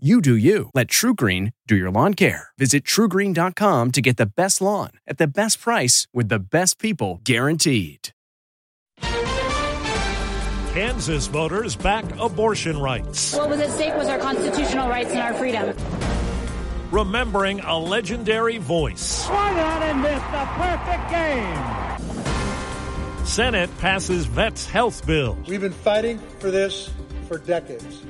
You do you. Let TruGreen do your lawn care. Visit trugreen.com to get the best lawn at the best price with the best people guaranteed. Kansas voters back abortion rights. What was at stake was our constitutional rights and our freedom. Remembering a legendary voice. Swung on and missed the perfect game. Senate passes vets health bill. We've been fighting for this for decades.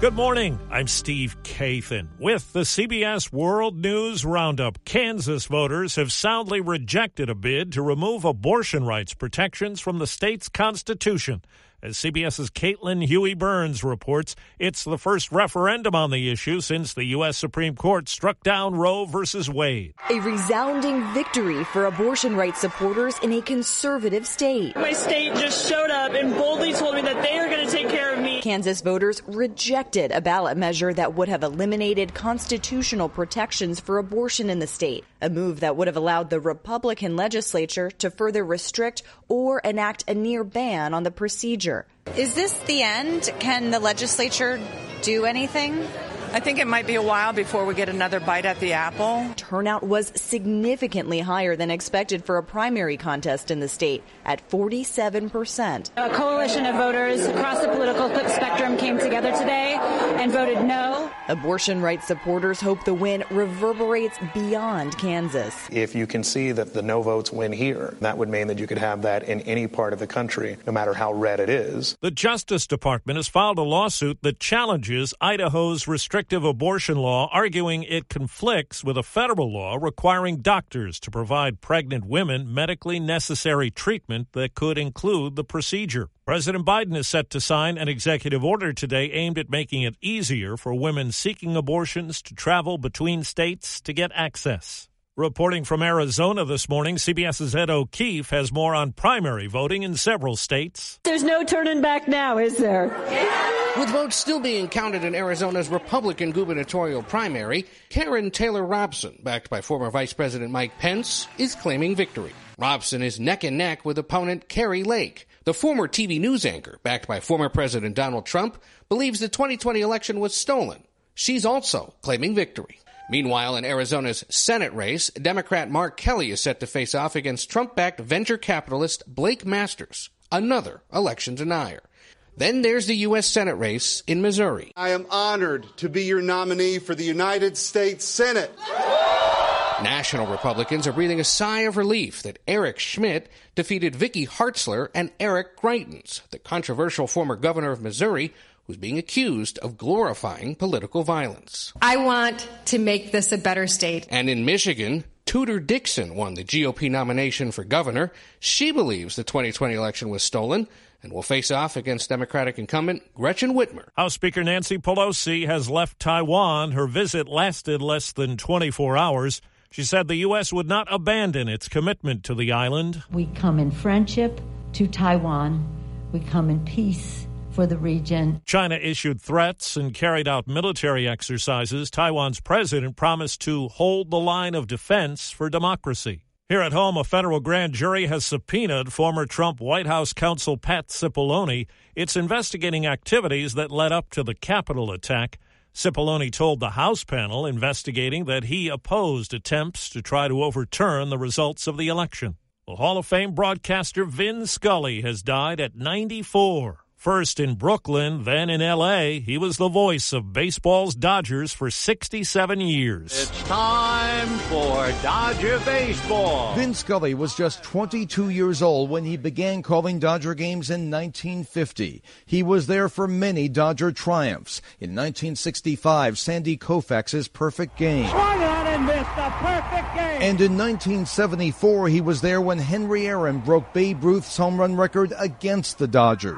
Good morning. I'm Steve Kathan with the CBS World News Roundup. Kansas voters have soundly rejected a bid to remove abortion rights protections from the state's constitution. As CBS's Caitlin Huey Burns reports, it's the first referendum on the issue since the U.S. Supreme Court struck down Roe v. Wade. A resounding victory for abortion rights supporters in a conservative state. My state just showed up and boldly told me that they are going to take care of me. Kansas voters rejected a ballot measure that would have eliminated constitutional protections for abortion in the state, a move that would have allowed the Republican legislature to further restrict or enact a near ban on the procedure. Is this the end? Can the legislature do anything? I think it might be a while before we get another bite at the apple. Turnout was significantly higher than expected for a primary contest in the state at 47%. A coalition of voters across the political spectrum came together today and voted no. Abortion rights supporters hope the win reverberates beyond Kansas. If you can see that the no votes win here, that would mean that you could have that in any part of the country, no matter how red it is. The Justice Department has filed a lawsuit that challenges Idaho's restrictive abortion law, arguing it conflicts with a federal law requiring doctors to provide pregnant women medically necessary treatment that could include the procedure. President Biden is set to sign an executive order today aimed at making it easier for women seeking abortions to travel between states to get access. Reporting from Arizona this morning, CBS's Ed O'Keefe has more on primary voting in several states. There's no turning back now, is there? With votes still being counted in Arizona's Republican gubernatorial primary, Karrin Taylor Robson, backed by former Vice President Mike Pence, is claiming victory. Robson is neck and neck with opponent Kari Lake. The former TV news anchor, backed by former President Donald Trump, believes the 2020 election was stolen. She's also claiming victory. Meanwhile, in Arizona's Senate race, Democrat Mark Kelly is set to face off against Trump backed venture capitalist Blake Masters, another election denier. Then there's the U.S. Senate race in Missouri. I am honored to be your nominee for the United States Senate. National Republicans are breathing a sigh of relief that Eric Schmitt defeated Vicky Hartzler and Eric Greitens, the controversial former governor of Missouri who's being accused of glorifying political violence. I want to make this a better state. And in Michigan, Tudor Dixon won the GOP nomination for governor. She believes the 2020 election was stolen and will face off against Democratic incumbent Gretchen Whitmer. House Speaker Nancy Pelosi has left Taiwan. Her visit lasted less than 24 hours. She said the U.S. would not abandon its commitment to the island. We come in friendship to Taiwan, we come in peace for the region. China issued threats and carried out military exercises. Taiwan's president promised to hold the line of defense for democracy. Here at home, a federal grand jury has subpoenaed former Trump White House counsel Pat Cipollone. It's investigating activities that led up to the Capitol attack. Cipollone told the House panel investigating that he opposed attempts to try to overturn the results of the election. Well, Hall of Fame broadcaster Vin Scully has died at 94. First in Brooklyn, then in L.A., he was the voice of baseball's Dodgers for 67 years. It's time for Dodger Baseball. Vin Scully was just 22 years old when he began calling Dodger games in 1950. He was there for many Dodger triumphs. In 1965, Sandy Koufax's perfect game. Swung on and missed a perfect game. And in 1974, he was there when Henry Aaron broke Babe Ruth's home run record against the Dodgers.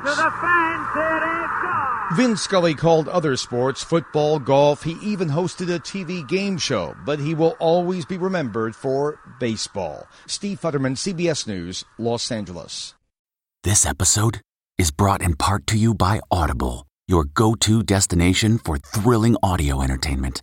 Vin Scully called other sports, football, golf. He even hosted a TV game show, but he will always be remembered for baseball. Steve Futterman, CBS News, Los Angeles. This episode is brought in part to you by Audible, your go to destination for thrilling audio entertainment.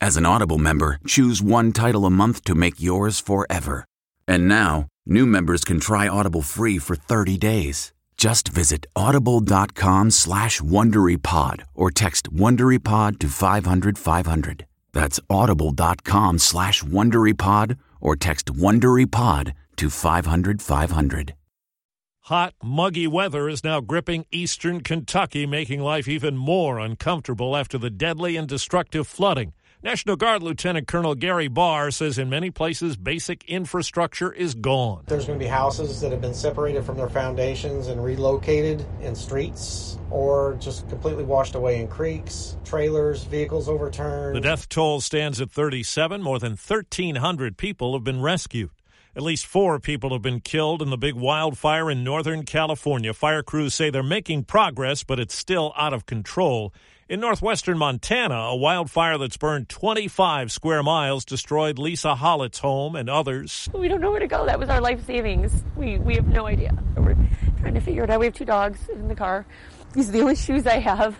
as an Audible member, choose one title a month to make yours forever. And now, new members can try Audible free for 30 days. Just visit audible.com slash WonderyPod or text WonderyPod to 500, 500. That's audible.com slash WonderyPod or text WonderyPod to 500, 500. Hot, muggy weather is now gripping eastern Kentucky, making life even more uncomfortable after the deadly and destructive flooding. National Guard Lieutenant Colonel Gary Barr says in many places basic infrastructure is gone. There's going to be houses that have been separated from their foundations and relocated in streets or just completely washed away in creeks, trailers, vehicles overturned. The death toll stands at 37. More than 1,300 people have been rescued. At least four people have been killed in the big wildfire in Northern California. Fire crews say they're making progress, but it's still out of control. In northwestern Montana, a wildfire that's burned 25 square miles destroyed Lisa Hollett's home and others. We don't know where to go. That was our life savings. We, we have no idea. We're trying to figure it out. We have two dogs in the car. These are the only shoes I have.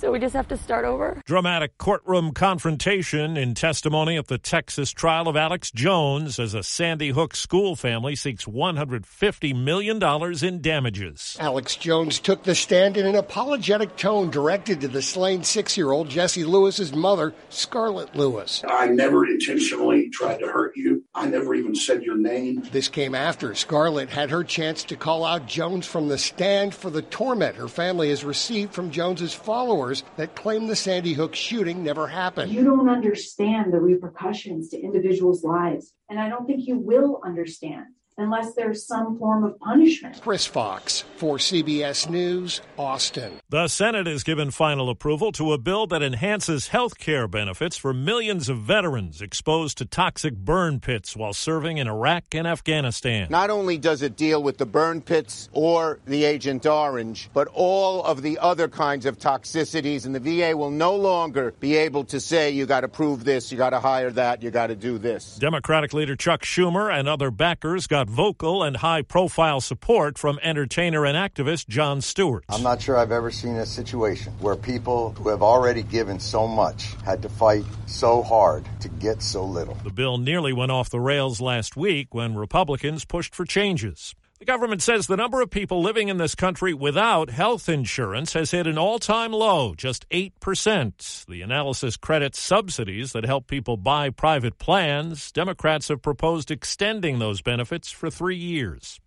So we just have to start over. Dramatic courtroom confrontation in testimony at the Texas trial of Alex Jones as a Sandy Hook school family seeks $150 million in damages. Alex Jones took the stand in an apologetic tone directed to the slain six year old Jesse Lewis's mother, Scarlett Lewis. I never intentionally tried to hurt you. I never even said your name. This came after Scarlett had her chance to call out Jones from the stand for the torment her family has received from Jones's followers that claim the Sandy Hook shooting never happened. You don't understand the repercussions to individuals' lives, and I don't think you will understand unless there's some form of punishment. Chris Fox for CBS News, Austin. The Senate has given final approval to a bill that enhances health care benefits for millions of veterans exposed to toxic burn pits while serving in Iraq and Afghanistan. Not only does it deal with the burn pits or the Agent Orange, but all of the other kinds of toxicities, and the VA will no longer be able to say, you got to prove this, you got to hire that, you got to do this. Democratic leader Chuck Schumer and other backers got vocal and high profile support from entertainer and activist Jon Stewart. I'm not sure I've ever seen a situation where people who have already given so much had to fight so hard to get so little. The bill nearly went off the rails last week when Republicans pushed for changes. The government says the number of people living in this country without health insurance has hit an all time low, just 8%. The analysis credits subsidies that help people buy private plans. Democrats have proposed extending those benefits for three years.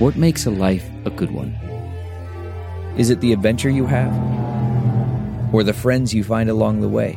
What makes a life a good one? Is it the adventure you have? Or the friends you find along the way?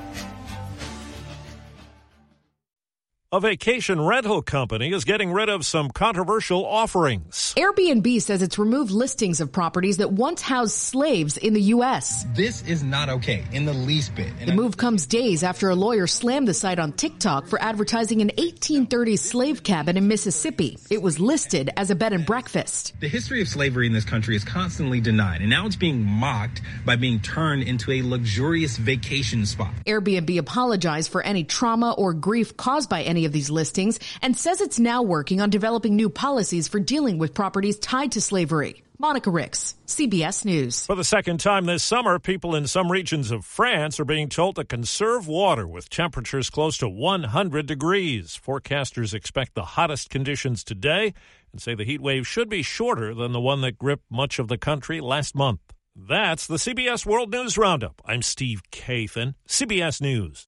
A vacation rental company is getting rid of some controversial offerings. Airbnb says it's removed listings of properties that once housed slaves in the U.S. This is not okay in the least bit. And the move comes days after a lawyer slammed the site on TikTok for advertising an 1830s slave cabin in Mississippi. It was listed as a bed and breakfast. The history of slavery in this country is constantly denied, and now it's being mocked by being turned into a luxurious vacation spot. Airbnb apologized for any trauma or grief caused by any of these listings and says it's now working on developing new policies for dealing with properties tied to slavery. Monica Ricks, CBS News. For the second time this summer, people in some regions of France are being told to conserve water with temperatures close to 100 degrees. Forecasters expect the hottest conditions today and say the heat wave should be shorter than the one that gripped much of the country last month. That's the CBS World News Roundup. I'm Steve Kathan, CBS News.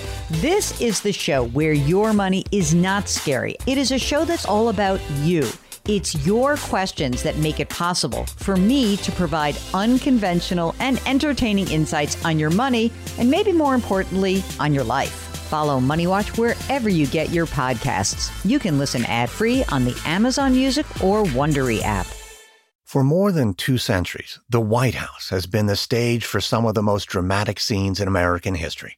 This is the show where your money is not scary. It is a show that's all about you. It's your questions that make it possible for me to provide unconventional and entertaining insights on your money, and maybe more importantly, on your life. Follow Money Watch wherever you get your podcasts. You can listen ad free on the Amazon Music or Wondery app. For more than two centuries, the White House has been the stage for some of the most dramatic scenes in American history.